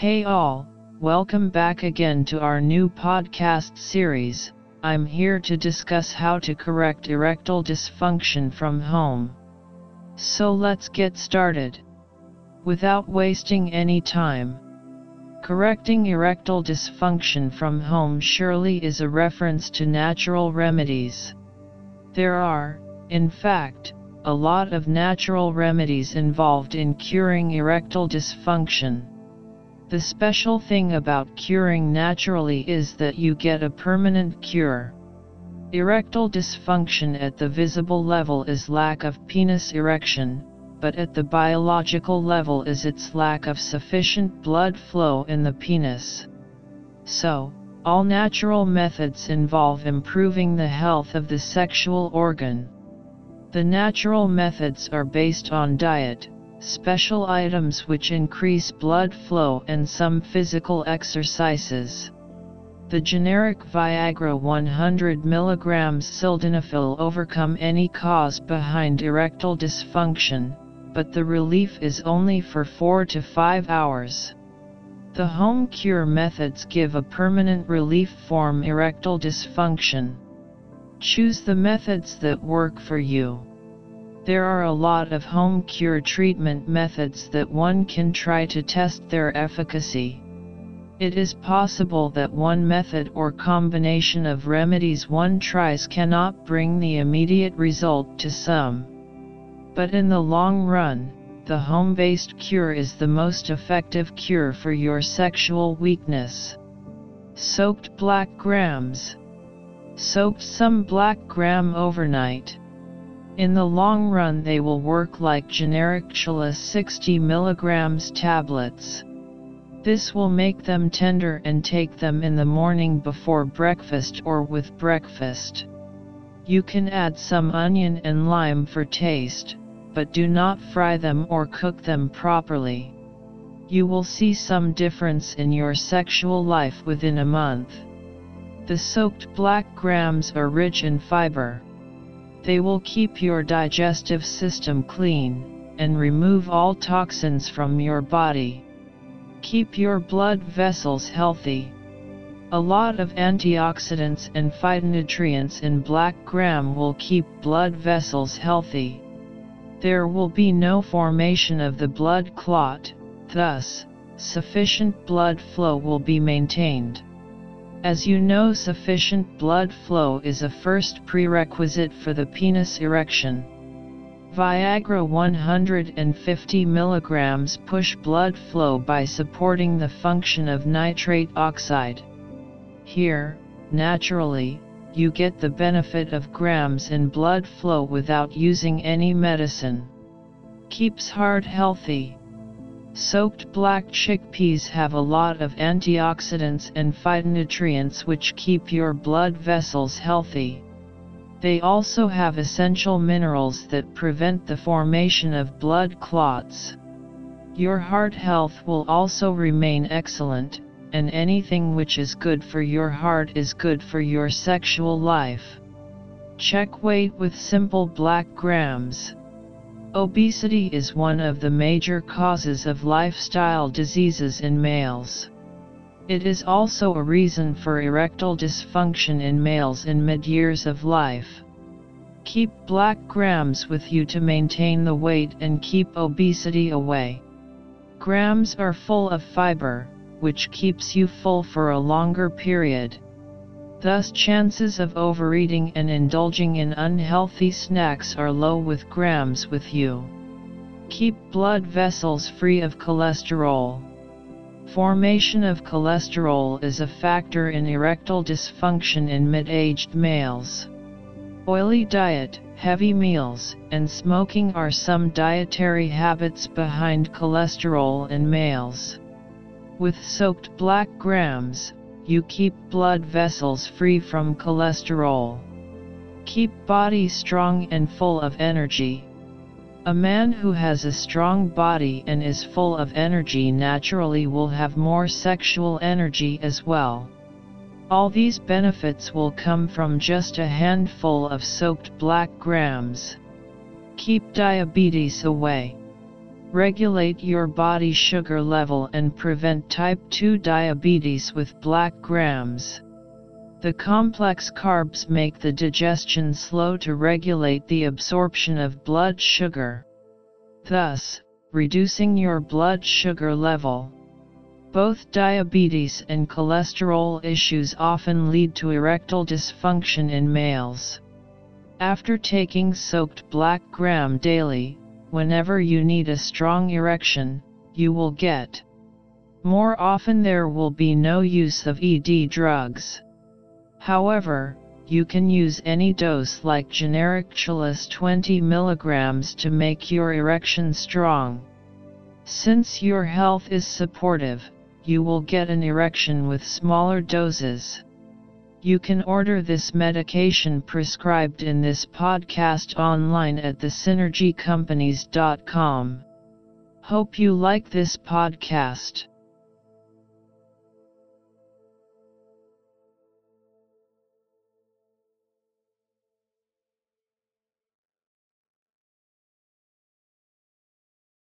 Hey all, welcome back again to our new podcast series. I'm here to discuss how to correct erectile dysfunction from home. So let's get started. Without wasting any time. Correcting erectile dysfunction from home surely is a reference to natural remedies. There are, in fact, a lot of natural remedies involved in curing erectile dysfunction. The special thing about curing naturally is that you get a permanent cure. Erectile dysfunction at the visible level is lack of penis erection, but at the biological level is its lack of sufficient blood flow in the penis. So, all natural methods involve improving the health of the sexual organ. The natural methods are based on diet, special items which increase blood flow and some physical exercises. The generic Viagra 100 mg sildenafil overcome any cause behind erectile dysfunction, but the relief is only for 4 to 5 hours. The home cure methods give a permanent relief from erectile dysfunction. Choose the methods that work for you. There are a lot of home cure treatment methods that one can try to test their efficacy. It is possible that one method or combination of remedies one tries cannot bring the immediate result to some. But in the long run, the home-based cure is the most effective cure for your sexual weakness. Soaked black grams. Soak some black gram overnight. In the long run they will work like generic Chala 60 mg tablets. This will make them tender and take them in the morning before breakfast or with breakfast. You can add some onion and lime for taste, but do not fry them or cook them properly. You will see some difference in your sexual life within a month. The soaked black grams are rich in fiber. They will keep your digestive system clean, and remove all toxins from your body. Keep your blood vessels healthy. A lot of antioxidants and phytonutrients in black gram will keep blood vessels healthy. There will be no formation of the blood clot, thus, sufficient blood flow will be maintained. As you know sufficient blood flow is a first prerequisite for the penis erection. Viagra 150 mg push blood flow by supporting the function of nitrate oxide. Here, naturally, you get the benefit of grams in blood flow without using any medicine. Keeps heart healthy. Soaked black chickpeas have a lot of antioxidants and phytonutrients which keep your blood vessels healthy. They also have essential minerals that prevent the formation of blood clots. Your heart health will also remain excellent, and anything which is good for your heart is good for your sexual life. Check weight with simple black grams. Obesity is one of the major causes of lifestyle diseases in males. It is also a reason for erectile dysfunction in males in mid-years of life. Keep black grams with you to maintain the weight and keep obesity away. Grams are full of fiber, which keeps you full for a longer period. Thus chances of overeating and indulging in unhealthy snacks are low with grams with you. Keep blood vessels free of cholesterol. Formation of cholesterol is a factor in erectile dysfunction in mid-aged males. Oily diet, heavy meals, and smoking are some dietary habits behind cholesterol in males. With soaked black grams, you keep blood vessels free from cholesterol. Keep body strong and full of energy. A man who has a strong body and is full of energy naturally will have more sexual energy as well. All these benefits will come from just a handful of soaked black grams. Keep diabetes away. Regulate your body sugar level and prevent type 2 diabetes with black grams. The complex carbs make the digestion slow to regulate the absorption of blood sugar. Thus, reducing your blood sugar level. Both diabetes and cholesterol issues often lead to erectile dysfunction in males. After taking soaked black gram daily, whenever you need a strong erection, you will get. More often there will be no use of ED drugs. However, you can use any dose like generic Cialis 20 mg to make your erection strong. Since your health is supportive, you will get an erection with smaller doses. You can order this medication prescribed in this podcast online at thesynergycompanies.com. Hope you like this podcast.